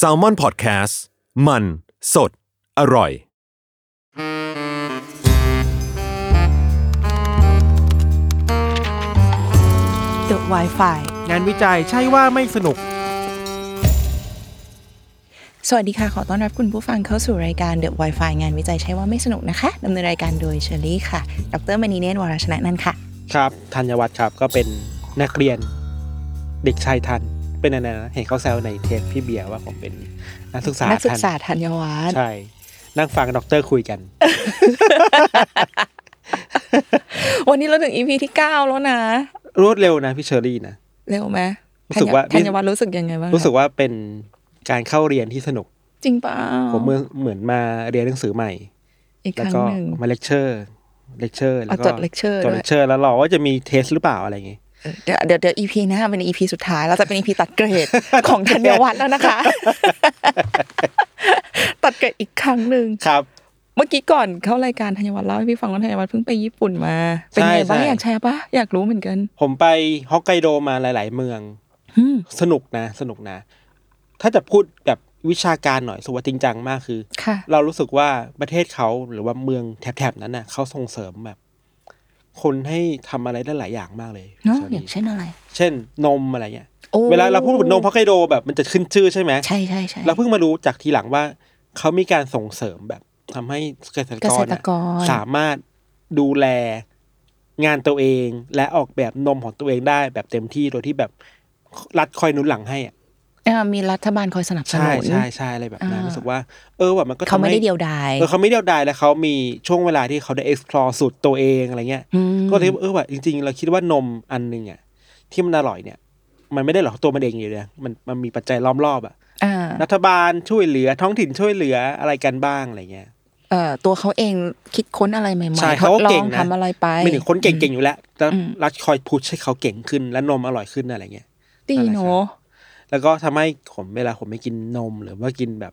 s a l m o n PODCAST มัน สด อร่อย The Wi-Fi งานวิจัยใช่ว่าไม่สนุก สวัสดีค่ะ ขอต้อนรับคุณผู้ฟังเข้าสู่รายการ The Wi-Fi งานวิจัยใช่ว่าไม่สนุกนะคะดำเนินรายการโดยเชอรี่ค่ะ ดรมณีเนตรวรชนะนันท์ค่ะ ครับธัญวัฒน์ครับก็เป็นนักเรียน เด็กชายทัน เป็นอะไรนะเห็นเขาแซวในเทปพี่เบียร์ว่าผมเป็นนักศึกษานักศึกษาทันธัญวัฒน์ใช่ นั่งฟังด็อกเตอร์คุยกัน วันนี้เราถึง EP ที่9แล้วนะ รวดเร็วนะพี่เชอรี่นะ เร็วไหมรู้สึกว่าธัญวัฒน์รู้สึกยังไงบ้างรู้สึกว่าเป็นการเข้าเรียนที่สนุก จริงเปล่าผมเหมือนเหมือนมาเรียนหนังสือใหม่ อีกครั้งก็หนึ่งแล้วก็มา lecture lecture แล้วก็เอาจด lecture จดด้วยเลคเชอร์แล้วรอว่าจะมี test หรือเปล่าอะไรอย่างงี้ เออเดี๋ยวเดี๋ยวเดี๋ยว EP หน้าเป็น EP สุดท้ายเราจะเป็น EP ตัดเกรดของธัญวัฒน์แล้วนะคะ ตัดเกรดอีกครั้งหนึ่งครับ เมื่อกี้ก่อนเข้ารายการธัญวัฒน์เล่าให้พี่ฟังว่าธัญวัฒน์เพิ่งไปญี่ปุ่นมา เป็นไงใช่บ้างใช่อยากแชร์ปะอยากรู้เหมือนกัน ผมไปฮอกไกโดมาหลาย ๆ เมืองอืมสนุกนะ สนุกนะ ถ้าจะพูดแบบวิชาการหน่อยสวัสจริงจังมากคือค่ะเรารู้สึกว่าประเทศเขาหรือว่าเมืองแถบๆนั้นน่ะเขาส่งเสริมแบบ คนให้ทำอะไรได้หลายอย่างมากเลยเนาะส่วอย่างเช่นอะไร เช่นนมอะไรเงี้ยโอ้เวลาเราพูดถึงนมฮอกไกโดแบบมันจะขึ้นชื่อใช่ไหมใช่ใช่ใช่เราเพิ่งมารู้จากทีหลังว่าเขามีการส่งเสริมแบบทำให้เกษตรเกกษรตรน่ะกรสามารถดูแลงานตัวเอง และออกแบบนมของตัวเองได้แบบเต็มที่โดยที่แบบรัฐคอยหนุนหลังให้อะอ่า มีรัฐบาลคอยสนับสใช่นุนใช่ใช่อะไรแบบนั้นอ่ารู้รู้สึกว่า เออแบบมันก็ทำเขาไม่ได้ให้เดียวดายเออเขาไม่เดียวดายแล้วเขามีช่วงเวลาที่เขาได้ explore สุดตัวเองอะไรเงี้ยมก็เลยเออแบบจริง ๆ เราคิดว่านมอันหนึงอะที่มันอร่อยเนี่ย มันไม่ได้หรอกตัวมันเองอยู่เลยมันมันมีปัจจัยล้อมรอบอะอ่ารัฐบาลช่วยเหลือท้องถิ่นช่วยเหลืออะไรกันบ้างอะไรเงี้ยเอ่อตัวเขาเองคิดค้นอะไรใหม่ใช่ๆทเขาดก็ลอเก่งงนะทำอะไรไปไม่ถึงคนเก่งๆอยู่แล้วแต่อืมรัฐคอยพุชให้เขาเก่งขึ้นและนมอร่อยขึ้นอะไรเงี้ยดีนั่นแหละเนาะ แล้วก็ทำให้ผมเวลาผมไม่กินนมหรือว่ากินแบบ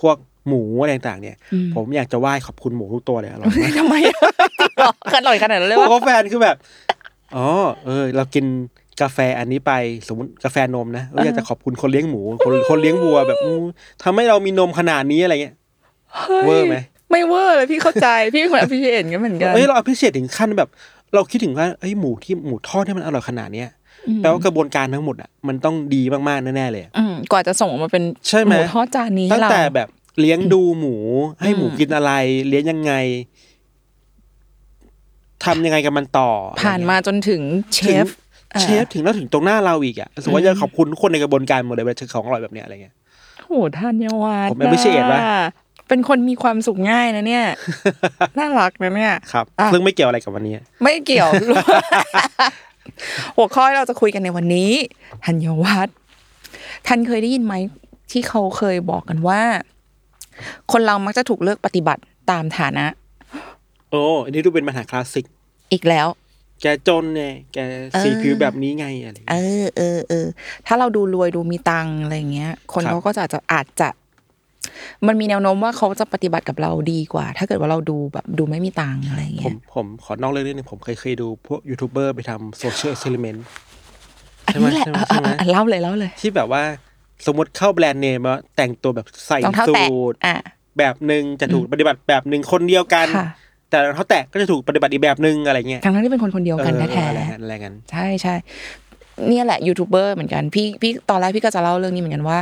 พวกหมูอะไรต่างๆเนี่ย ผมอยากจะไหว้ขอบคุณหมูทุกตัวเลยอร่อยมากทำไมอะจริงเหรออร่อยขนาดนั้นเลยพวกวะกาแฟนคือแบบอ๋อเออ เรากินกาแฟอันนี้ไปสมมติกาแฟนมนะเราอยากจะขอบคุณคนเลี้ยงหมูคนคนเลี้ยงวัวแบบอู้ทำให้เรามีนมขนาดนี้อะไรเงี้ยเวอร์ไหมไม่เวอร์เลยพี่เข้าใจพี่เป็นคนอภิเษกกันเหมือนกันเอ้ยเราพิเศษถึงขั้นแบบ เราคิดถึงว่าเอ้ยหมูที่หมูทอดที่มันอร่อยขนาดเนี้ย แปลว่ากระบวนการทั้งหมดอะมันต้องดีมากๆแน่ๆเลยอืมกว่าจะส่งออกมาเป็นใช่ไหมมูทอดจานนี้ให้ตั้งเราแต่แบบเลี้ยงดูหมู ให้หมูอืมกินอะไร เลี้ยงยังไงทำยังไงกับมันต่อ ผ่านมาจนถึงเชถึงฟเชฟถึงแล้วถึงตรงหน้าเราอีกอะสมมติว่าจะขอบคุณทุกคนในกระบวนการหมดเลยเวลาของอร่อยแบบเนี้ยอะไรเงี้ยโหท่านยวัฒน์ผม appreciate นะว่ะเป็นคนมีความสุขง่ายนะเนี่ย น่ารักนะเนี่ย ครับอะซึ่งไม่เกี่ยวอะไรกับวันนี้ ไม่เกี่ยว หัวข้อที่เราจะคุยกันในวันนี้ธัญวัฒน์ท่านเคยได้ยินไหมที่เขาเคยบอกกันว่า คนเรามักจะถูกเลือกปฏิบัติตามฐานะ โอ้อันนี้ดูเป็นปัญหาคลาสสิก อีกแล้ว แกจนไงแกสีเออผิวแบบนี้ไงอะไรเอเงี้ยอเออเออถ้าเราดูรวยดูมีตังค์อะไรเงี้ย คนครับเขาก็จะอาจจะอาจจะ มันมีแนวโน้มว่าเขาจะปฏิบัติกับเราดีกว่า ถ้าเกิดว่าเราดูแบบดูไม่มีตังค์อะไรผเงี้มยผมขอนอกเรื่องนิดนึงผมเคยเคยดูพวกยูทูบเบอร์ไปทำ social experiment อันนี้แหละใช่ไหมเออใช่ไหมเออเออเล่าเลยเล่าเลยที่แบบว่าสมมติเข้าแบรนด์เนมแล้วแต่งตัวแบบใส่สูทรองเท้าแตะอะ แบบหนึ่งจะถูกปฏิบัติแบบหนึ่งคนเดียวกัน ค่ะ แต่รองเท้าแตะก็จะถูกปฏิบัติอีกแบบหนึ่งอะไรเงี้ยทั้งนั้นที่เป็นคนคนเดียวกันเออแท้อะไรๆงั้นอะไรงั้นใช่ใช่เนี่ยแหละยูทูบเบอร์เหมือนกันพี่พี่ตอนแรกพี่ก็จะเล่าเรื่องนี้เหมือนกันว่า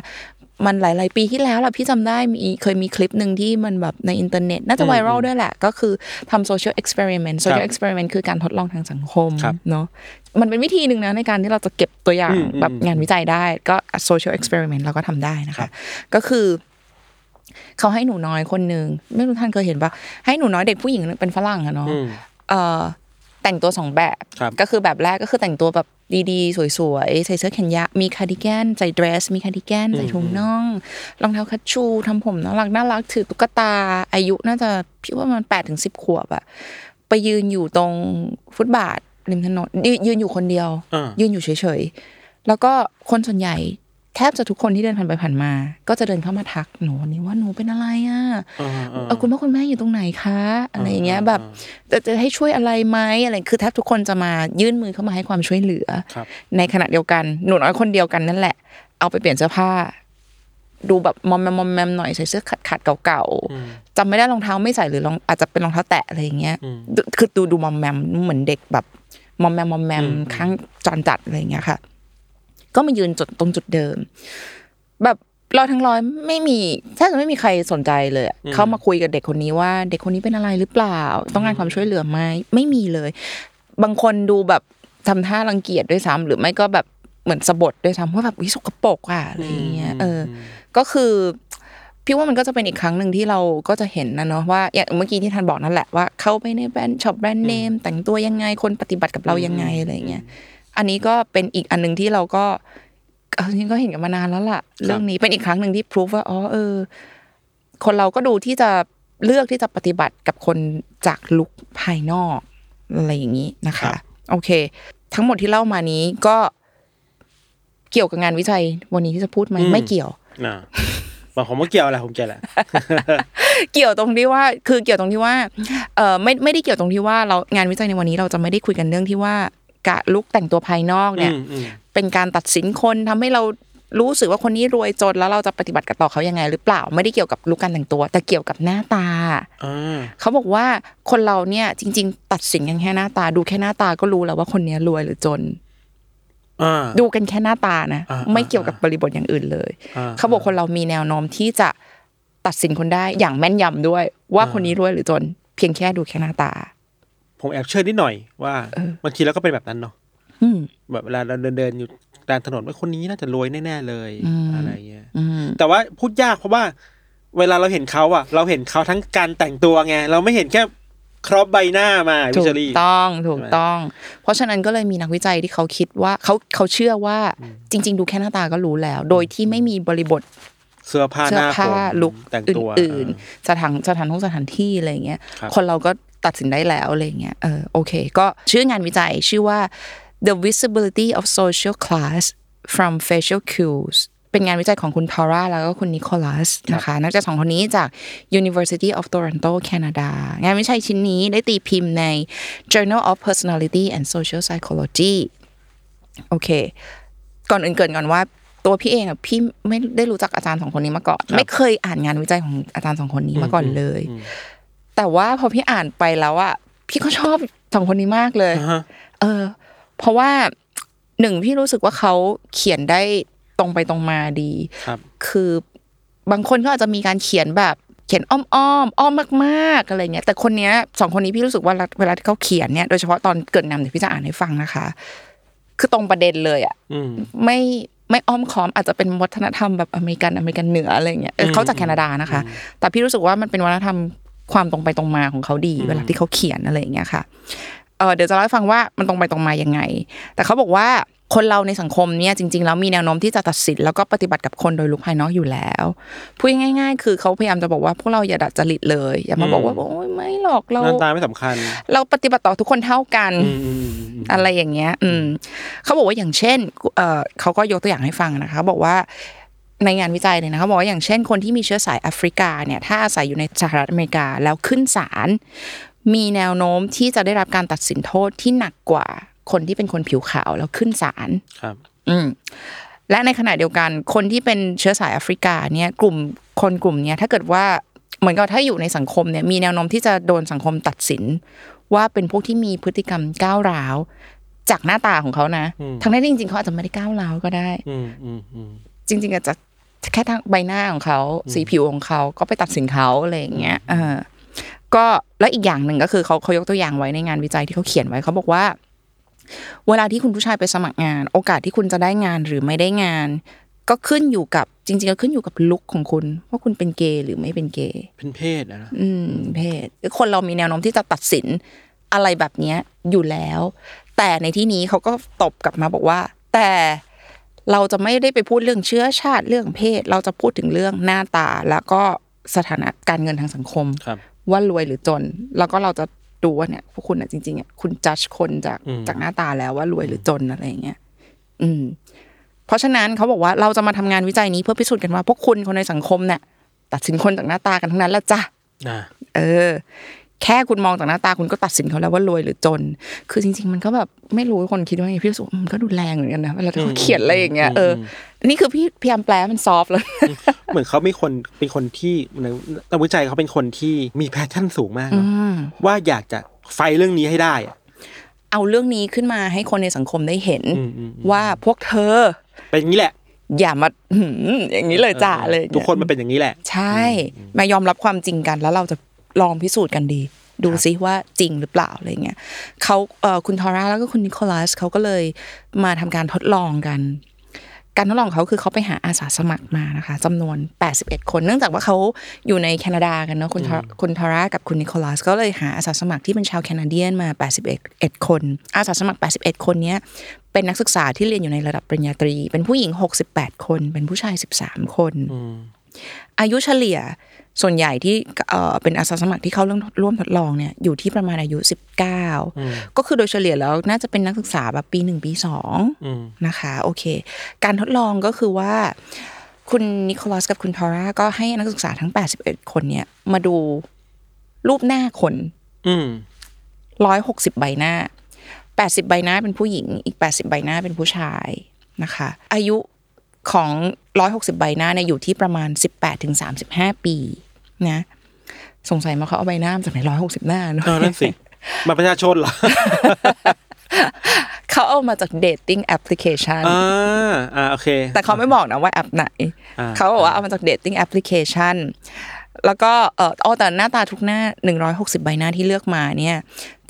มันหลาย ๆ ปีที่แล้วแหละพี่จำได้มีเคยมีคลิปหนึ่งที่มันแบบในอินเทอร์เน็ต น่าจะไวรัลด้วยแหละ ก็คือทำ social experiment social experiment คือการทดลองทางสังคมครับเนาะมันเป็นวิธีหนึ่งนะในการที่เราจะเก็บตัวอย่างอืมอืมแบบงานวิจัยได้ ก็ social experiment เราก็ทำได้นะครัคะบก็คือเขาให้หนูน้อยคนหนึ่งไม่รู้ท่านเคยเห็นปะให้หนูน้อยเด็กผู้หญิงเป็นฝรั่งอะเนาะอืมเอ่อ แต่งตัวสองแบบครับก็คือแบบแรกก็คือแต่งตัวแบบดีๆ สวยๆ ใส่เสื้อแขนยาวมีคาร์ดิแกนใส่เดรส มีคาร์ดิแกนใส่ถุงน่องรองเท้าคัชชูทำผมน่ารักน่ารักถือตุ๊กตาอายุน่าจะพี่ว่ามันแปดถึงสิบขวบอะไปยืนอยู่ตรงฟุตบาทริมถนนยืนยืนอยู่คนเดียวอ่ายืนอยู่เฉยๆ แล้วก็คนส่วนใหญ่ แทบจะทุกคนที่เดินผ่านไปผ่านมา ก็จะเดินเข้ามาทักหนูวันนี้ว่าหนูเป็นอะไรอะอ่าอ่าเออคุณพ่อคุณแม่อยู่ตรงไหนคะอะไรอย่างเงี้ยแบบจะจะให้ช่วยอะไรไหมอะไรคือแทบทุกคนจะมายื่นมือเข้ามาให้ความช่วยเหลือครับในขณะเดียวกันหนูน้อยคนเดียวกันนั่นแหละ เอาไปเปลี่ยนเสื้อผ้า ดูแบบมอมแมมมอมแมมหน่อยใส่เสื้อขาดขาดๆเก่าๆจำไม่ได้รองเท้าไม่ใส่หรือรองอาจจะเป็นรองเท้าแตะอะไรอย่างเงี้ยดูคือดูดูมอมแมมเหมือนเด็กแบบมอมแมมมอมแมมข้างจรจัดอะไรอย่างเงี้ยค่ะ ก็มายืนจุดตรงจุดเดิม แบบร้อยทั้งร้อยไม่มีแทบจะไม่มีใครสนใจเลยอะเข้ามาคุยกับเด็กคนนี้ว่า เด็กคนนี้เป็นอะไรหรือเปล่า ต้องการความช่วยเหลือไหมไม่มีเลย บางคนดูแบบทำท่ารังเกียจด้วยซ้ำหรือไม่ก็แบบเหมือนสบถด้วยซ้ำว่าแบบอี๋สกปรกอะอะไรอย่างเงี้ยเอออ ก็คือพี่ว่ามันก็จะเป็นอีกครั้งหนึ่งที่เราก็จะเห็นนะเนาะว่าอย่างเมื่อกี้ที่ท่านบอกนั่นแหละว่าเข้าไปใน brand shop แบรนด์เนมแต่งตัวยังไงคนปฏิบัติกับเรายังไงอะไรอย่างเงี้ย อันนี้ก็เป็นอีกอันหนึ่งที่เราก็เอาจริงๆก็เห็นกันมานานแล้วล่ะ เรื่องนี้เป็นอีกครั้งหนึ่งที่พิสูจว่าอ๋อเออ คนเราก็ดูที่จะเลือกที่จะปฏิบัติกับคนจากลุกภายนอกอะไรอย่างนี้นะครัคะบโอเค ทั้งหมดที่เล่ามานี้ก็เกี่ยวกับงานวิจัยวันนี้ที่จะพูดไหมไม่เกี่ยวอ่าบอกผมว่าเกี่ยวอะไรผมเกี่ยวแหละเกี่ยวตรงที่ว่า คือเกี่ยวตรงที่ว่า เออไม่ไม่ได้เกี่ยวตรงที่ว่าเรางานวิจัยในวันนี้เราจะไม่ได้คุยกันเรื่องที่ว่า กะลุกแต่งตัวภายนอกเนี่ยอืมอืมเป็นการตัดสินคนทำให้เรารู้สึกว่าคนนี้รวยจนแล้วเราจะปฏิบัติกับต่อเขายังไง หรือเปล่าไม่ได้เกี่ยวกับลุกการแต่งตัว แต่เกี่ยวกับหน้าตาอ่าเขาบอกว่าคนเราเนี่ยจริง ๆ ตัดสินกันแค่หน้าตา ดูแค่หน้าตาก็รู้แล้วว่าคนเนี้ยรวยหรือจนอ่าดูกันแค่หน้าตานะอ่าไม่เกี่ยวกับบริบทอย่างอื่นเลยอ่าเขาบอกคนเรามีแนวโน้มที่จะตัดสินคนได้อย่างแม่นยำด้วย ว่าคนนี้รวยหรือจน เพียงแค่ดูแค่หน้าตา ผมแอบเชื่อนิดหน่อยว่าบางทีเราก็เป็นแบบนั้นเนาะอืมแบบเวลาเราเดินเดินๆอยู่กลางถนนว่าคนนี้น่าจะรวยแน่ๆเลยอืมอะไรเงี้ยอืมแต่ว่าพูดยากเพราะว่า เวลาเราเห็นเขาอะเราเห็นเขาทั้งการแต่งตัวไงเราไม่เห็นแค่ครอบใบหน้ามาวิถูชากรีต้องถูกใช่ไหมต้อง เพราะฉะนั้นก็เลยมีนักวิจัยที่เขาคิดว่าเขาเขาเชื่อว่าจริง ๆ ดูแค่หน้าตาก็รู้แล้ว โดยที่ไม่มีบริบทเสื้อผ้าหเสื้อน้าผ้าผมลุกแต่งอตัวื่นๆสถานสถานที่สถานที่อะไรอย่างเงี้ยครับคนเราก็ ตัดสินได้แล้วอะไรอย่างเงี้ยเออโอเค ก็ชื่องานวิจัยชื่อว่า the visibility of social class from facial cues เป็นงานวิจัยของคุณพาร่าแล้วก็คุณนิโคลัสนะคะนักวิจัยสองคนนี้จาก University of Toronto Canada งานวิจัยชิ้นนี้ได้ตีพิมพ์ใน Journal of Personality and Social Psychology โอเค ก่อนอื่นเกรินก่อนว่าตัวพี่เองอะพี่ไม่ได้รู้จักอาจารย์สองคนนี้มาก่อน ไม่เคยอ่านงานวิจัยของอาจารย์สองคนนี้มาก่อนเลย แต่ว่าพอพี่อ่านไปแล้วอะพี่ก็ชอบสองคนนี้มากเลยอ่าฮะเออ เพราะว่าหนึ่งพี่รู้สึกว่าเขาเขียนได้ตรงไปตรงมาดีครับคือบางคนก็อาจจะมีการเขียนแบบเขียนอ้อมอ้อมๆอ้อมมากๆอะไรเงี้ย แต่คนเนี้ยสองคนนี้พี่รู้สึกว่าเวลาที่เขาเขียนเนี่ยโดยเฉพาะตอนเกิดนำเดี๋ยวพี่จะอ่านให้ฟังนะคะ คือตรงประเด็นเลยอะอืมไม่ไม่อ้อมค้อมอาจจะเป็นวัฒนธรรมแบบอเมริกันอเมริกันเหนืออะไรเงี้ยเออเขาจากแคนาดานะคะ แต่พี่รู้สึกว่ามันเป็นวัฒนธรรม ความตรงไปตรงมาของเขาดี เวลาที่เขาเขียนอะไรอย่างเงี้ยค่ะเออเดี๋ยวจะเล่าให้ฟังว่ามันตรงไปตรงมายังไง แต่เขาบอกว่าคนเราในสังคมเนี่ยจริงๆแล้วมีแนวโน้มที่จะตัดสินแล้วก็ปฏิบัติกับคนโดยลุกภายนอกอยู่แล้วพูดง่าย ๆ คือเขาพยายามจะบอกว่าพวกเราอย่าดัดจริตเลยอย่ามาบอกว่าโอ้ยไม่หรอกเราหน้าตาไม่สำคัญ เราปฏิบัติต่อทุกคนเท่ากันอืมอืมอืมอืมอะไรอย่างเงี้ย อืมเขาบอกว่าอย่างเช่นเออเขาก็ยกตัวอย่างให้ฟังนะคะ บอกว่า ในงานวิจัยเลยนะเขาบอกว่าอย่างเช่นคนที่มีเชื้อสายแอฟริกาเนี่ยถ้าอาศัยอยู่ในสหรัฐอเมริกาแล้วขึ้นศาลมีแนวโน้มที่จะได้รับการตัดสินโทษที่หนักกว่าคนที่เป็นคนผิวขาวแล้วขึ้นศาลครับ อืมและในขณะเดียวกันคนที่เป็นเชื้อสายแอฟริกาเนี่ยกลุ่มคนกลุ่มเนี้ยถ้าเกิดว่าเหมือนกับถ้าอยู่ในสังคมเนี่ยมีแนวโน้มที่จะโดนสังคมตัดสิน ว่าเป็นพวกที่มีพฤติกรรมก้าวร้าว จากหน้าตาของเขานะอืมทั้งนั้นจริงๆเขาอาจจะไม่ได้ก้าวร้าวก็ได้อืมอืมอืมจริง ๆอาจจะ แค่ทางใบหน้าของเขาสีผิวของเขาก็ไปตัดสินเขาอะไรอย่างเงี้ยเออก็แล้วอีกอย่างหนึ่งก็คือเขาเขายกตัวอย่างไว้ในงานวิจัยที่เขาเขียนไว้เขาบอกว่า เวลาที่คุณผู้ชายไปสมัครงาน โอกาสที่คุณจะได้งานหรือไม่ได้งาน ก็ขึ้นอยู่กับจริงๆก็ขึ้นอยู่กับลุคของคุณ ว่าคุณเป็นเกย์หรือไม่เป็นเกย์เป็นเพศอะนะอืมเพศคนเรามีแนวโน้มที่จะตัดสินอะไรแบบเนี้ยอยู่แล้ว แต่ในที่นี้เขาก็ตบกลับมาบอกว่า แต่ เราจะไม่ได้ไปพูดเรื่องเชื้อชาติเรื่องเพศ เราจะพูดถึงเรื่องหน้าตาแล้วก็สถานะการเงินทางสังคมครับว่ารวยหรือจน แล้วก็เราจะดูว่าเนี่ยพวกคุณอะจริงๆอะคุณจัดคนจากอืมจากหน้าตาแล้วว่ารวยหรือจนอะไรอย่างเงี้ยอืม เพราะฉะนั้นเขาบอกว่าเราจะมาทำงานวิจัยนี้เพื่อพิสูจน์กันว่าพวกคุณคนในสังคมเนี่ยตัดสินคนจากหน้าตากันทั้งนั้นแหละจ้ะอ่าเออ แค่คุณมองจากหน้าตาคุณก็ตัดสินเขาแล้วว่ารวยหรือจน คือจริง ๆ มันก็แบบไม่รู้คนคิดว่าไงพี่รู้สึกว่ามันก็ดูแรงเหมือนกันนะเวลาที่เขาเขียนอะไรอย่างเงี้ยเออนี่คือพี่พยายามแปลให้มันซอฟต์แล้วเหมือนเขามีคนเป็นคนที่ในนักวิจัยเขาเป็นคนที่มีแพชชั่นสูงมากเนอะว่าอยากจะไฟเรื่องนี้ให้ได้อะเอาเรื่องนี้ขึ้นมาให้คนในสังคมได้เห็นอืมอืมอืมว่าพวกเธอ เป็นอย่างนี้แหละ อย่ามาหืมอย่างนี้เลยจ้าเลยทุกคนมันเป็นอย่างนี้แหละ ใช่ มายอมรับความจริงกันแล้วเราจะ ลองพิสูจน์กันดี ดูซิว่าจริงหรือเปล่าอะไรเงี้ยเขาเอ่อคุณทอร่าแล้วก็คุณนิโคลัสเขาก็เลยมาทำการทดลองกันการทดลองของเขาคือเขาไปหาอาสาสมัครมานะคะจำนวน 81 คน เนื่องจากว่าเขาอยู่ในแคนาดากันเนาะคุณทอคุณทอร่ากับคุณนิโคลัสก็เลยหาอาสาสมัครที่เป็นชาวแคนาเดียนมา 81 1คน อาสาสมัคร 81 คนเนี้ยเป็นนักศึกษาที่เรียนอยู่ในระดับปริญญาตรี เป็นผู้หญิง 68 คน เป็นผู้ชาย 13 คน อายุเฉลี่ยส่วนใหญ่ที่เอ่อเป็นอาสาสมัครที่เข้าร่วมร่วมทดลองเนี่ยอยู่ที่ประมาณอายุ 19 ก็คือโดยเฉลี่ยแล้วน่าจะเป็นนักศึกษาแบบปีหนึ่งปีสองอืมนะคะโอเค การทดลองก็คือว่า คุณนิโคลัสกับคุณทอร่าก็ให้นักศึกษาทั้ง 81 คนเนี่ยมาดูรูปหน้าคนอืม160ใบหน้า 80 ใบหน้าเป็นผู้หญิง อีก 80 ใบหน้าเป็นผู้ชายนะคะ อายุ ของ 160 ใบหน้าเนี่ยอยู่ที่ประมาณ 18ถึง35 ปีนะสงสัยมาเขาเอาใบหน้ามาจากไหน160หน้าเนอะเออนั่นสิมาประชาชนเหรอเขาเอามาจาก dating application อ่าอ่าโอเค แต่เขาไม่บอกนะว่าแอปไหนอ่าเขาบอกว่าเอามาจาก dating application แล้วก็เอออ๋อแต่หน้าตาทุกหน้า 160 ใบหน้าที่เลือกมาเนี่ย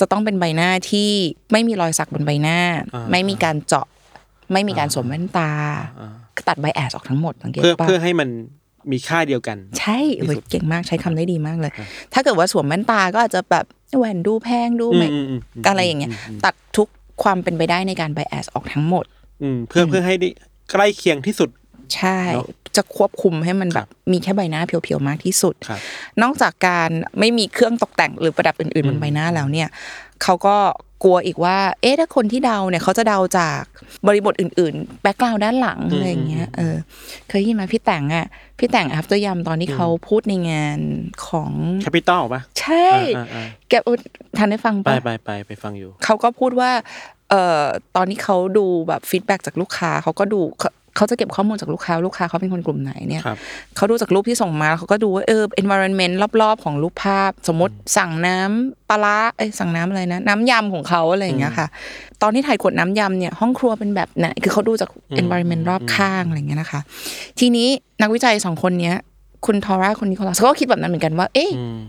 จะต้องเป็นใบหน้าที่ไม่มีรอยสักบนใบหน้า ไม่มีการเจาะ ไม่มีการสวมแว่นตาก็ตัดใบแอสออกทั้งหมดสังเกตเพื่อปะเพื่อให้มันมีค่าเดียวกัน ใช่เว้ยเก่งมากใช้คำได้ดีมากเลย ถ้าเกิดว่าสวมแว่นตาก็อาจจะแบบแหวนดูแพงดูไม่อืมอืมอืมอะไรอย่างเงี้ย ตัดทุกความเป็นไปได้ในการไบแอสออกทั้งหมด อืมเพื่อเพื่อให้ได้ใกล้เคียงที่สุด ใช่เนอะจะควบคุมให้มันคแบรับบมีแค่ใบหน้าเพียวๆมากที่สุดครับนอกจากการไม่มีเครื่องตกแต่งหรือประดับอื่นๆบนใบหน้าแล้วเนี่ยเขาก็ กลัวอีกว่า เอ๊ะถ้าคนที่เดาเนี่ยเขาจะเดาจากบริบทอื่น ๆ background ด้านหลังอะไรอย่างเงี้ยเออเคยได้ยินไหมพี่แต่งอะพี่แต่งอัพตัวยำตอนที่เขาพูดในงานของแคปิตอลป่ะใช่อ่าอ่าแกอุ๊ยทันได้ฟังไปปะไปไปไปฟังอยู่เขาก็พูดว่าเอ่อตอนที่เขาดูแบบ feedback จากลูกค้าเขาก็ดู เขาเขาจะเก็บข้อมูลจากลูกค้าลูกค้าเขาเป็นคนกลุ่มไหนเนี่ยครับเขาดูจากรูปที่ส่งมาเขาก็ดูว่าเออ environment รอบๆ ของรูปภาพ สมมติสั่งน้ำปลาร้าเอ้ยสั่งน้ำอะไรนะ น้ำยำของเขาอะไรอย่างเงี้ยค่ะ ตอนที่ถ่ายขวดน้ำยำเนี่ยห้องครัวเป็นแบบไหนคือเขาดูจาก environment รอบข้างอะไรอย่างเงี้ยนะคะ ทีนี้นักวิจัยสองคนเนี้ย คุณทอร่าคุณนิโคลัสเขาก็คิดแบบนั้นเหมือนกันว่า เอ๊ะอืม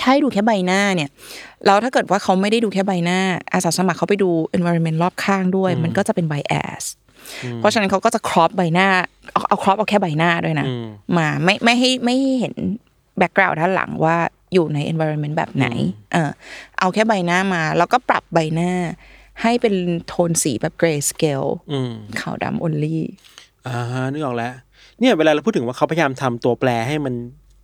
ถ้าให้ดูแค่ใบหน้าเนี่ยแล้วถ้าเกิดว่าเขาไม่ได้ดูแค่ใบหน้า อาสาสมัครเขาไปดู environment รอบข้างด้วย มันก็จะเป็น bias เพราะฉะนั้นเขาก็จะครอปใบหน้าเอาเอาครอปเอาแค่ใบหน้าด้วยนะอืมมาไม่ไม่ให้ไม่ให้เห็น background ด้านหลังว่าอยู่ใน environment แบบไหน เออเอาแค่ใบหน้ามา แล้วก็ปรับใบหน้า ให้เป็นโทนสีแบบ gray scale อืมขาวดำ only อ่านึกออกแล้ว เนี่ยเวลาเราพูดถึงว่าเขาพยายามทำตัวแปรให้มัน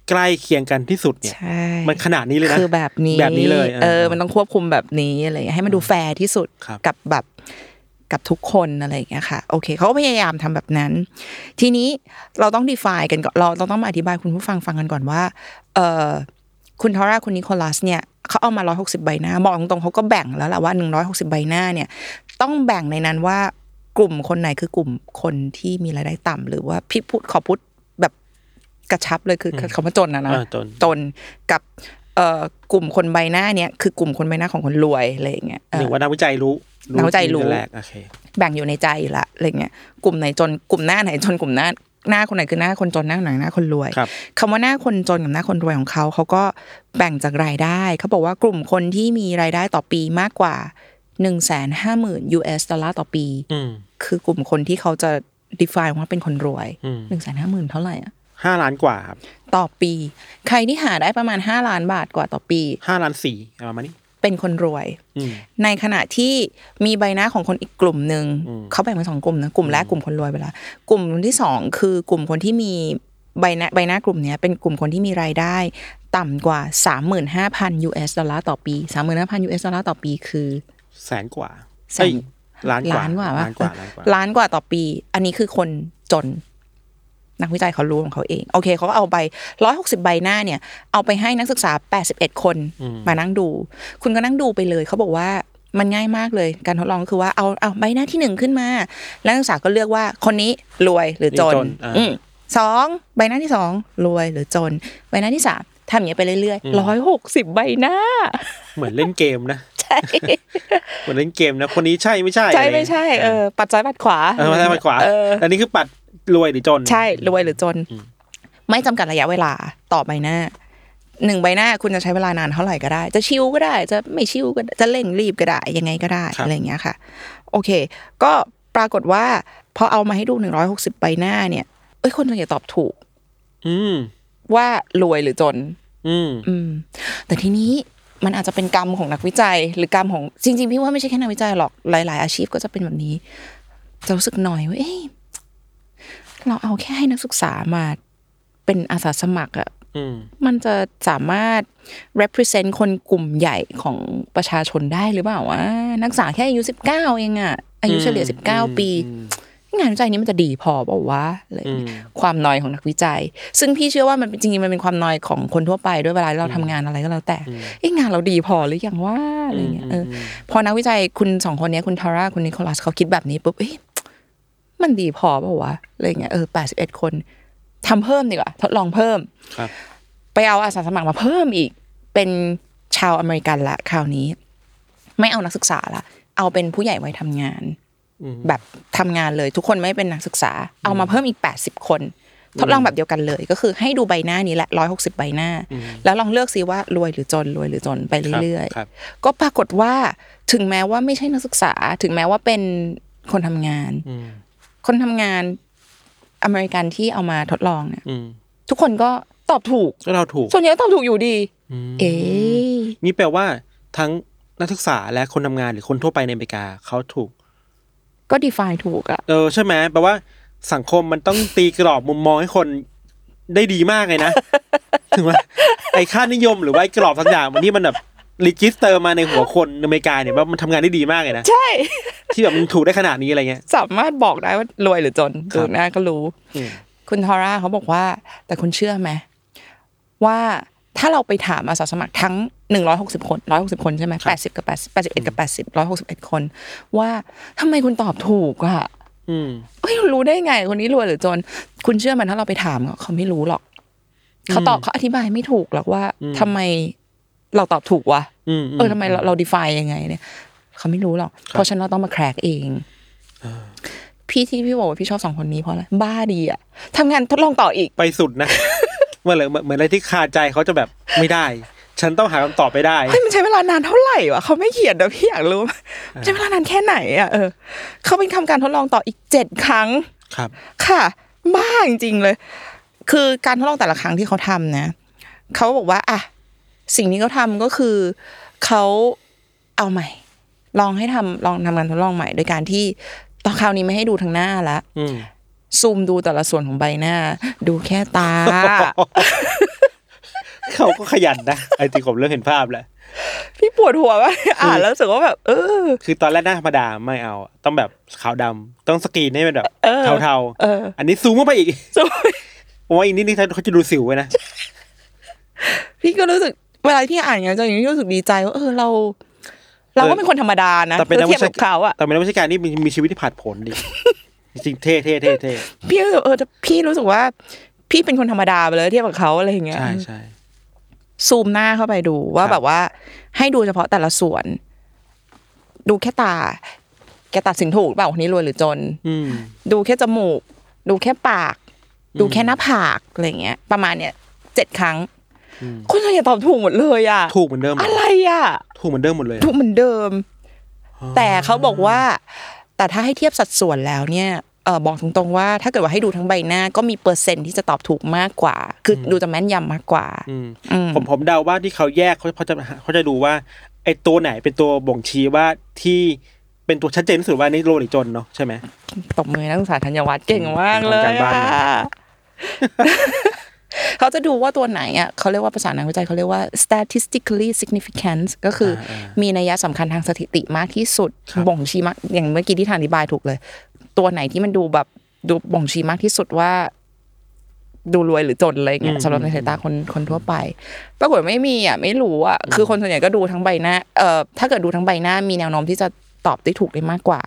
ใกล้เคียงกันที่สุดเนี่ยใช่มันขนาดนี้เลยนะ คือแบบนี้ แบบนี้เลย เออ มันต้องควบคุมแบบนี้อะไรอย่างเงี้ยให้มันดูแฟร์ที่สุดครับกับแบบ กับทุกคนอะไรอย่างเงี้ยค่ะโอเคเขาก็พยายามทำแบบนั้น ทีนี้เราต้อง define กันก่อนเราเราต้องมาอธิบายคุณผู้ฟังฟังกันก่อนว่าเออคุณทอร่าคุณนิโคลัสเนี่ยเขาเอามา 160 ใบหน้าบอกตรงๆเขาก็แบ่งแล้วแหละว่า 160 ใบหน้าเนี่ย ต้องแบ่งในนั้นว่ากลุ่มคนไหนคือกลุ่มคนที่มีรายได้ต่ำหรือว่าพี่พูดขอพูดแบบกระชับเลยคืออคำว่าจนนะนะอ่าจนจนกับเอ่อ กลุ่มคนใบหน้าเนี่ยคือกลุ่มคนใบหน้าของคนรวยอะไรอย่างเงี้ยเออหรือว่านักวิจัยรู้นักวิจัยรู้ตั้งแต่แรกโอเคแบ่งอยู่ในใจอยู่ละอะไรเงี้ยกลุ่มไหนจนกลุ่มหน้าไหนจนกลุ่มหน้าหน้าคนไหนคือหน้าคนจนหน้าไหนหน้าคนรวยครับคำว่าหน้าคนจนกับหน้าคนรวยของเขาเขาก็แบ่งจากรายได้ เขาบอกว่ากลุ่มคนที่มีรายได้ต่อปีมากกว่า1นึ่งแสนห้าหมื่น US ดอลลาร์ต่อปีอืมคือกลุ่มคนที่เขาจะ define ว่าเป็นคนรวยอืมหนึ่งแสนห้าหมื่นเท่าไหร่อะห้าล้านกว่าครับ ต่อปี ใครที่หาได้ประมาณห้าล้านบาทกว่าต่อปีห้าล้านสี่ประมาณนี้ เป็นคนรวยอืมในขณะที่มีใบหน้าของคนอีกกลุ่มหนึ่งอืมเขาแบ่งเป็นสองกลุ่มนะกลุ่มแรกกลุ่มคนรวยไปแล้วกลุ่มที่สองคือกลุ่มคนที่มีใบหน้าใบหน้ากลุ่มเนี้ยเป็นกลุ่มคนที่มีรายได้ ต่ำกว่า 35,000 US ดอลลาร์ต่อปี 35,000 US ดอลลาร์ต่อปีคือแสนกว่าแสนเอ้ยล้านกว่าล้านกว่าล้านกว่าปะล้านกว่าล้านกว่าต่อปี อันนี้คือคนจน นักวิจัยเขารู้ของเขาเอง โอเคเขาก็เอาไปร้อยหกสิบใบหน้าเนี่ย เอาไปให้นักศึกษาแปดสิบเอ็ดคนมานั่งดู คุณก็นั่งดูไปเลยเขาบอกว่ามันง่ายมากเลย การทดลองก็คือว่าเอาเอาใบหน้าที่หนึ่งขึ้นมา แล้วนักศึกษาก็เลือกว่าคนนี้รวยหรือจนจนอ่าอืมสองใบหน้าที่สองรวยหรือจน ใบหน้าที่สามทำอย่างนี้ยไปเรื่อยๆร้อยหกสิบใบหน้า เหมือนเล่นเกมนะใช่เหมือนเล่นเกมนะ คนนี้ใช่ไม่ใช่ ใช่อะรไม่ใช่เออปัดซ้ายปัดขวาเออไม่ใช่ปัดขวาเอออันนี้คือปัด รวยหรือจน ใช่รวยหรือจน ไม่จำกัดระยะเวลาต่อใบหน้าหนึ่งใบหน้าคุณจะใช้เวลานานเท่าไหร่ก็ได้ จะชิวก็ได้ จะไม่ชิวก็ได้จะเร่งรีบก็ได้ ยังไงก็ได้ครับอะไรอย่างเงี้ยค่ะ โอเค ก็ปรากฏว่าพอเอามาให้ดูหนึ่งร้อยหกสิบใบหน้าเนี่ย เอ้ยคนส่วนใหญ่ตอบถูก อืมว่ารวยหรือจนอืมอืมแต่ทีนี้มันอาจจะเป็นกรรมของนักวิจัย หรือกรรมของจริงๆพี่ว่าไม่ใช่แค่นักวิจัยหรอกหลาย ๆ อาชีพก็จะเป็นแบบนี้ จะรู้สึกหน่อยว่าเอ๊ะ เราเอาแค่ให้นักศึกษามาเป็นอาสาสมัครอะอืมมันจะสามารถ represent คนกลุ่มใหญ่ของประชาชนได้หรือเปล่าวะนักศึกษาแค่อายุสิบเก้าเองอะอายุเฉลี่ยสิบเก้าปี งานวิจัยนี้มันจะดีพอเปล่าวะอะไรอย่างเงี้ยความนอยของนักวิจัย ซึ่งพี่เชื่อว่ามันเป็นจริงๆมันเป็นความนอยของคนทั่วไปด้วยเวลาเราทำงานอะไรก็แล้วแต่เอ้งานเราดีพอหรือยังว่าอะไรเงี้ยเอออพอนักวิจัยคุณสองคนเนี้ยคุณทาร่าคุณนิโคลัสเขาคิดแบบนี้ปุ๊บเอ้ย มันดีพอเปล่าวะอะไรเงี้ยเออแปดสิบเอ็ดคนทำเพิ่มดีกว่าทดลองเพิ่มครับไปเอาอาสาสมัครมาเพิ่มอีก เป็นชาวอเมริกันละคราวนี้ ไม่เอานักศึกษาละเอาเป็นผู้ใหญ่วัยทำงานแบบทำงานเลยทุกคนไม่เป็นนักศึกษา เอามาเพิ่มอีก 80 คน ทดลองแบบเดียวกันเลย ก็คือให้ดูใบหน้านี้แหละร้อยหกสิบใบหน้า แล้วลองเลือกซิว่ารวยหรือจนรวยหรือจนไปเรื่อยครับๆก็ปรากฏว่าถึงแม้ว่าไม่ใช่นักศึกษา ถึงแม้ว่าเป็นคนทำงานอืม คนทำงานอเมริกันที่เอามาทดลองเนี่ยอืมทุกคนก็ตอบถูกก็เราถูก ส่วนใหญ่ก็ตอบถูกอยู่ดี เอ๊ะนี่แปลว่าทั้งนักศึกษาและคนทำงานหรือคนทั่วไปในอเมริกาเขาถูก ก็ define ถูกอะเออใช่ไหมแปลว่าสังคมมันต้องตีกรอบมุมมองให้คนได้ดีมากเลยนะ ถึงว่าไอ้ค่านิยมหรือว่าไอ้กรอบสักอย่างมันที่มันแบบ register มาในหัวคนอเมริกาเนี่ยว่ามันทำงานได้ดีมากเลยนะ ใช่ ที่แบบมันถูกได้ขนาดนี้อะไรเงี้ย สามารถบอกได้ว่ารวยหรือจนครัดูหน้าก็รู้ อืม คุณทอร่าเขาบอกว่า แต่คุณเชื่อไหมว่าถ้าเราไปถามอาสาสมัครทั้งหนึ่งร้อยหกสิบคนร้อยหกสิบคนใช่ไหมแปดสิบกับแปดแปดสิบเอ็ดกับแปดสิบร้อยหกสิบเอ็ดคน ว่าทำไมคุณตอบถูกอะอืม เอ้ยรู้ได้ไง คนนี้รวยหรือจน คุณเชื่อมันถ้าเราไปถามเขาไม่รู้หรอก เขาตอบเขาอธิบายไม่ถูกหรอกว่าทำไม เราตอบถูกวะอืมเออทำไมเราเรา define ยังไงเนี่ยเขาไม่รู้หรอกเพราะฉะนันเราต้องมาแครกเองพี่ที่พี่บอกว่าพี่ชอบสองคนนี้เพราะอะไรบ้าดีอะทำงานทดลองต่ออีกไปสุดนะเมื่อไหร่เหมือนอะไรที่คาใจเขาจะแบบไม่ได้ ฉันต้องหาคำตอบไปได้เฮ้ยมันใช้เวลานานเท่าไหร่วะเขาไม่เขียนนะพี่อยากรู้มันใช้เวลานานแค่ไหนอะเออเขาเป็นทำการทดลองต่ออีกเจ็ดครั้งครับ ค่ะบ้าจริงๆเลย คือการทดลองแต่ละครั้งที่เขาทำนะเขาบอกว่าอะ สิ่งที่เขาทำก็คือเขาเอาใหม่ ลองให้ทำลองทำการทดลองใหม่ โดยการที่ตอนคราวนี้ไม่ให้ดูทางหน้าละอืมซูมดูแต่ละส่วนของใบหน้า ดูแค่ตา เขาก็ขยันนะไอ้ที่ผมเริ่มเห็นภาพแล้วพี่ปวดหัวว่ากอ่านแล้วรู้สึกว่าแบบ เออ คือตอนแรกหน้าธรรมดาไม่เอา ต้องแบบขาวดำต้องสกรีนให้มันแบบเออเทาเออๆอันนี้ซูมเข้าไปอีกซูมผมว่าอีกนิดนึงเขาจะดูสิวไว้นะพี่ก็รู้สึก เวลาที่อ่านอย่างนี้จะอย่างนี้รู้สึกดีใจว่าเออเรา เราก็เป็นคนธรรมดานะแต่เป็นนักเทีวิยบชากับเขาอะแต่เป็นนักวิชาการนี่มีมีชีวิตที่ผาดผลดีจริงๆเท่เท่เท่เท่พี่รู้สึกเออแต่พี่รู้สึกว่า พี่เป็นคนธรรมดาไปเลยเทียบกับเขาอะไรอย่างเงี้ยใช่ใช่ซูมหน้าเข้าไปดูว่าครับแบบว่า ให้ดูเฉพาะแต่ละส่วน ดูแค่ตา แกตัดสินถูกหรือเปล่าคนนี้รวยหรือจนอืมดูแค่จมูก ดูแค่ปาก ดูแค่หน้าผากอะไรเงี้ย ประมาณเนี้ยเจ็ดครั้ง คนส่วนใหญ่ตอบถูกหมดเลยอะถูกเหมือนเดิมหมดอะไรอะถูกเหมือนเดิมหมดเลย ถูกเหมือนเดิม แต่เขาบอกว่า แต่ถ้าให้เทียบสัดส่วนแล้วเนี่ยเออบอกตรงๆว่าถ้าเกิดว่าให้ดูทั้งใบหน้าก็มีเปอร์เซ็นต์ที่จะตอบถูกมากกว่า คือดูจะแม่นยำมากกว่าอืมอืมผมผมเดาว่าที่เขาแยกเขาเขาจะเขาจะดูว่าไออ้ตัวไหนเป็นตัวบ่งชี้ว่าที่เป็นตัวชัดเจนที่สุดว่านี่รวยหรือจนเนาะใช่ไหมตบมือให้นักศึกษาธัญวัฒน์เก่งมากเลยทำการบ้านอะ เขาจะดูว่าตัวไหนอะเขาเรียกว่าภาษานักวิจัยเขาเรียกว่า statistically significant ก็คืออมีนัยสำคัญทางสถิติมากที่สุด บ่งชี้มากอย่างเมื่อกี้ที่ทานอธิบายถูกเลย ตัวไหนที่มันดูแบบดูบ่งชี้มากที่สุดว่า ดูรวยหรือจนอะไรเงี้ยสำหรับในสายตาคนคนทั่วไป ปรากฏไม่มีอะไม่รู้อะคือคนส่วนใหญ่ก็ดูทั้งใบหน้าเอ่อถ้าเกิดดูทั้งใบหน้ามีแนวโน้มที่จะ ตอบได้ถูกได้มากกว่า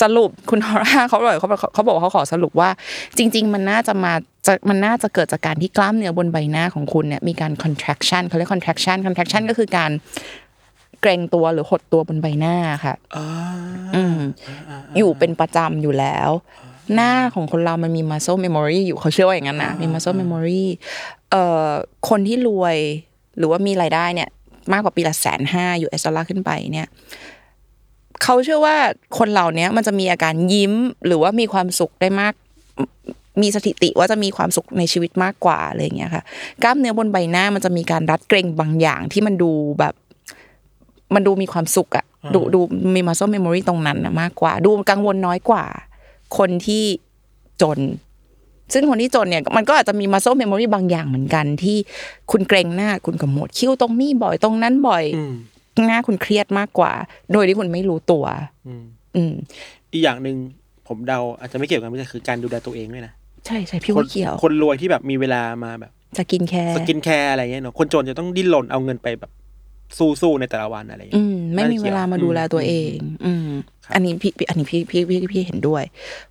สรุปคุณทอร่าเขาบอกเขาบอกเขาบอกเขาขอสรุปว่า จริง ๆ มันน่าจะมาจะมันน่าจะเกิดจากการที่กล้ามเนื้อบนใบหน้าของคุณเนี่ยมีการ contraction เขาเรียก contraction contraction ก็คือการเกรงตัวหรือหดตัวบนใบหน้าค่ะอืมอยู่เป็นประจำอยู่แล้ว หน้าของคนเรามันมี muscle memory อยู่เขาเชื่อว่าอย่างนั้นนะมี muscle memory เอ่อคนที่รวยหรือว่ามีรายได้เนี่ย มากกว่าปีละแสนห้า US ดอลลาร์ขึ้นไปเนี่ย เขาเชื่อว่าคนเหล่านี้มันจะมีอาการยิ้มหรือว่ามีความสุขได้มาก มีสถิติว่าจะมีความสุขในชีวิตมากกว่าอะไรอย่างเงี้ยค่ะ กล้ามเนื้อบนใบหน้ามันจะมีการรัดเกร็งบางอย่างที่มันดูแบบ มันดูมีความสุขอะดูดูมี muscle memory ตรงนั้นนะมากกว่า ดูกังวลน้อยกว่า คนที่จน ซึ่งคนที่จนเนี่ย มันก็อาจจะมี muscle memory บางอย่างเหมือนกันที่คุณเกรงหน้าคุณกับหมวดคิ้วตรงนี้บ่อยตรงนั้นบ่อยอืม หน้าคุณเครียดมากกว่า โดยที่คุณไม่รู้ตัวอืมอืมอีกอย่างหนึ่งผมเดาอาจจะไม่เกี่ยวกันไม่ใช่คือการดูแลตัวเองด้วยนะใช่ใช่พี่ว่ามันเกี่ยว คนรวยที่แบบมีเวลามาแบบสกินแคร์สกินแคร์อะไรเงี้ยเนาะคนจนจะต้องดิ้นรนเอาเงินไปแบบสู้ๆในแต่ละวันอะไรอืเงี้ยมไม่มีเวลามาดูแลตัวเอง อืมอันนี้พี่พี่อันนี้พี่พี่พี่พี่เห็นด้วย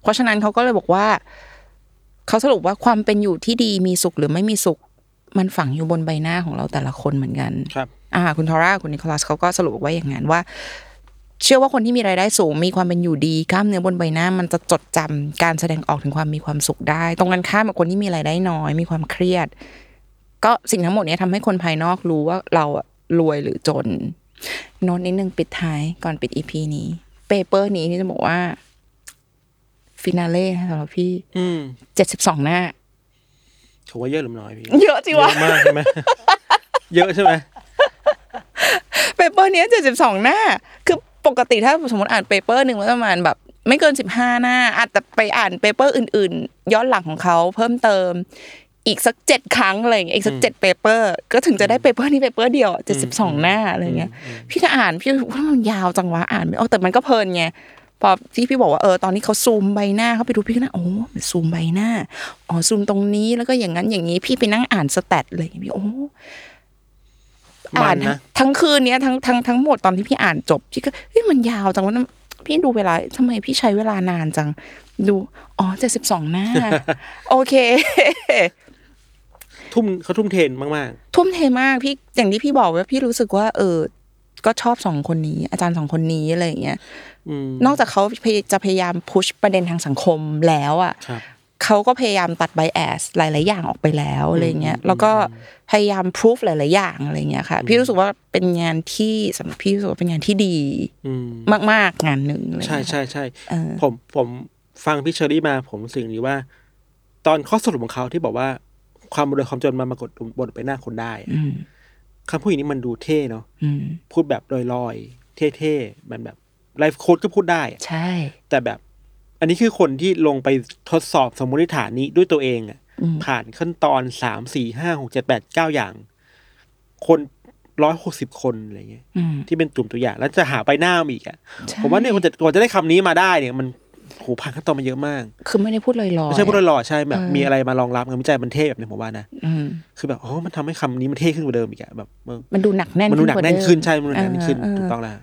เพราะฉะนั้นเขาก็เลยบอกว่าเขาสรุปว่าความเป็นอยู่ที่ดีมีสุขหรือไม่มีสุข มันฝังอยู่บนใบหน้าของเราแต่ละคนเหมือนกันครับ อ่าคุณทอร่าคุณนิโคลัสเขาก็สรุปไว้อย่างนั้นว่า เชื่อว่าคนที่มีรายได้สูงมีความเป็นอยู่ดีกล้ามเนื้อบนใบหน้า มันจะจดจำการแสดงออกถึงความมีความสุขได้ ตรงกันข้ามกับคนที่มีรายได้น้อย มีความเครียด ก็สิ่งทั้งหมดเนี้ยทำให้คนภายนอกรู้ว่าเราอะรวยหรือจนโน้ตนิดนึงปิดท้ายก่อนปิด EP นี้ paper นี้นี่จะบอกว่า finale สำหรับพี่อืมเจ็ดสิบสองหน้าถือว่าเยอะหรือน้อยพี่ เยอะจริงเยวะอะมากใช่ไหมเยอะใช่ไหม paper เนี้ยเจ็ดสิบสองหน้า คือปกติถ้าสมมติอ่าน paper หนึ่งมันประมาณแบบ ไม่เกินสิบห้าหน้า อาจจะไปอ่าน paper อื่น ๆ ย้อนหลังของเขาเพิ่มเติม อีกสักเจ็ดครั้งอะไรอย่างเงี้ยอีกสักเจ็ด paper ก็ถึงจะได้ paper นี้ paper เดียวเจ็ดสิบสองหน้าอะไรเงี้ย พี่ก็อ่านพี่ว่ามันยาวจังวะอ่านไม่ออกแต่มันก็เพลินไงพอที่พี่บอกว่าเออตอนนี้เขาซูมใบหน้าเขาไปดูพี่ก็น่าโอ้มันซูมใบหน้าอ๋อซูมตรงนี้แล้วก็อย่างนั้นอย่างนี้พี่ไปนั่งอ่านสแตทเลยพี่โอ้มั อ่านนนะทั้งคืนเนี้ยทั้งทั้งทั้งหมดตอนที่พี่อ่านจบพี่ก็เฮ้ยมันยาวจังวะนะพี่ดูเวลาทำไมพี่ใช้เวลานานจัง ดูอ๋อเจ็ดสิบสองหน้า โอเค ทุ่มเขาทุ่มเทนมากทุ่มเทมากพี่อย่างที่พี่บอกว่าพี่รู้สึกว่า เออ ก็ชอบสองคนนี้ อาจารย์สองคนนี้อะไรอย่างเงี้ยๆอืมนอกจากเขาพยจะพยายามพุชประเด็นทางสังคมแล้วอะครับ เขาก็พยายามตัดไบแอสหลาย ๆ อย่างออกไปแล้วอะไรเงี้ยแล้วก็พยายามพิสูจหลาย ๆ อย่างอะไรเงี้ยค่ะ พี่รู้สึกว่าเป็นงานที่สำหรับพี่รู้สึกว่าเป็นงานที่ดีอืมมาก ๆ งานหนึ่งอะไรใช่เงี้ยใช่ใช่เออผมผมฟังพี่เชอรี่มาผมรู้สึกอย่างนี้ว่า ตอนข้อสรุปของเขาที่บอกว่าความรวยความจนมันมากดบนไปหน้าคนได้อะอืมคำพูดอย่างนี้มันดูเท่เนาะอืมพูดแบบลอยๆ เท่ๆมันแบบไลฟ์โค้ดก็พูดได้อะใช่ แต่แบบ อันนี้คือคนที่ลงไปทดสอบสมมติฐานนี้ด้วยตัวเองอะอืมผ่านขั้นตอนสามสี่ห้าหกเจ็ดแปดเก้าอย่าง คนร้อยหกสิบคนอะไรเงี้ยอืมที่เป็นกลุ่มตัวอย่าง แล้วจะหาไปหน้ามาอีกอะใช่ผมว่าเนี่ยคนจะกว่าจะได้คำนี้มาได้เนี่ยมันโหผ่านขั้นตอนมาเยอะมาก คือไม่ได้พูดลอยๆไม่ใช่พูดหล่อๆใช่แบบเออมีอะไรมารองรับงานวิจัยมันเท่แบบนี้ผมว่านะอืมคือแบบอ๋อมันทำให้คำนี้มันเท่ขึ้นกว่าเดิมอีกอะแบบเออมันดูหนักแน่นมันดูหนักว่าแน่นเดิมขึ้นใช่มันดูหนักแน่นขึ้นเออถูกต้องแล้ว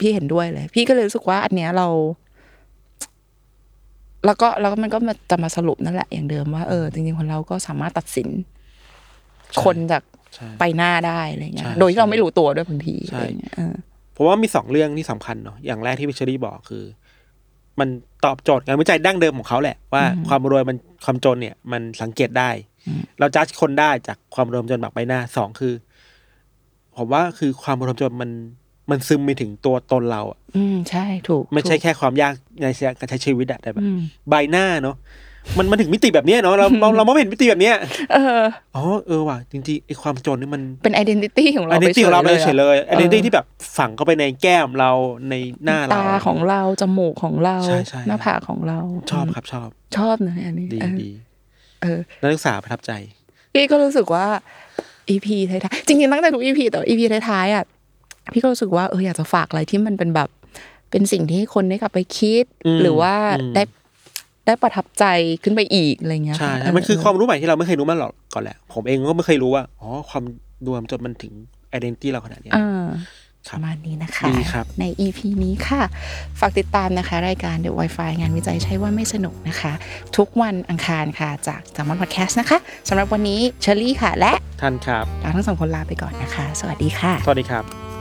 พี่เห็นด้วยเลย พี่ก็เลยรู้สึกว่าอันเนี้ยเรา แล้วก็แล้วก็มันก็มาจะมาสรุปนั่นแหละอย่างเดิมว่าเออจริงๆคนเราก็สามารถตัดสิน คนจากใช่ไปหน้าได้อะไรเงี้ยใช่โดยที่เราไม่รู้ตัวด้วยบางทีใช่อะไรเงี้ยเออผมว่ามีสองเรื่องที่สำคัญเนาะอย่างแรกที่พิชรี่บอกคือ มันตอบโจทย์งานวิจัยดั้งเดิมของเขาแหละ ว่าความรวยมันความจนเนี่ย มันสังเกตได้ เราจัดคนได้จากความรวยจนแบบใบหน้าสองคือ ผมว่าคือความรวยจนมัน มันซึมไปถึงตัวตนเราอะอืมใช่ถูกไม่ใช่ถูกแค่ความยากในการใช้ชีวิตอะแต่แบบอืมใบหน้าเนาะมันมันถึงมิติแบบเนี้ยเนาะเราเราเราไม่เห็นมิติแบบเนี้ยเอออ๋อเออว่ะจริงๆไอ้ความจนนี่มันเป็น identity ของเราอันนี้จริงเราไปเฉยเลยอะอันนี้ที่แบบฝังเข้าไปในแก้มเราในหน้าเราตาของเราจมูกของเราใช่ใช่หน้าผากของเรา ชอบครับชอบ ชอบนะอันนี้ดีเออดีเออนักศึกษาประทับใจพี่ก็รู้สึกว่า EP ท้ายๆจริงๆตั้งแต่ทุก EP แต่ว่า EP ท้ายๆอะ พี่ก็รู้สึกว่าเอออยากจะฝากอะไรที่มันเป็นแบบเป็นสิ่งที่ให้คนได้กลับไปคิดอืมหรือว่าอืมได้ได้ประทับใจขึ้นไปอีกอะไรเงี้ยใช่ะใช่มันคือความรู้ใหม่ที่เราไม่เคยรู้มาหรอกก่อนแหละ ผมเองก็ไม่เคยรู้ว่าอ๋อความรวมจนมันถึง identity เราขนาดเนี้ยอ่าคปรับระมาณนี้นะคะดีครับใน EP นี้ค่ะ ฝากติดตามนะคะ รายการ The Wi-Fi งานวิจัยใช่ว่าไม่สนุกนะคะ ทุกวันอังคารค่ะ จาก s ามอนพอดแคสต์นะคะสำหรับวันนี้เชอรี่ค่ะ และ ท่านครับเราทั้งสองคนลาไปก่อนนะคะ สวัสดีค่ะ สวัสดีครับ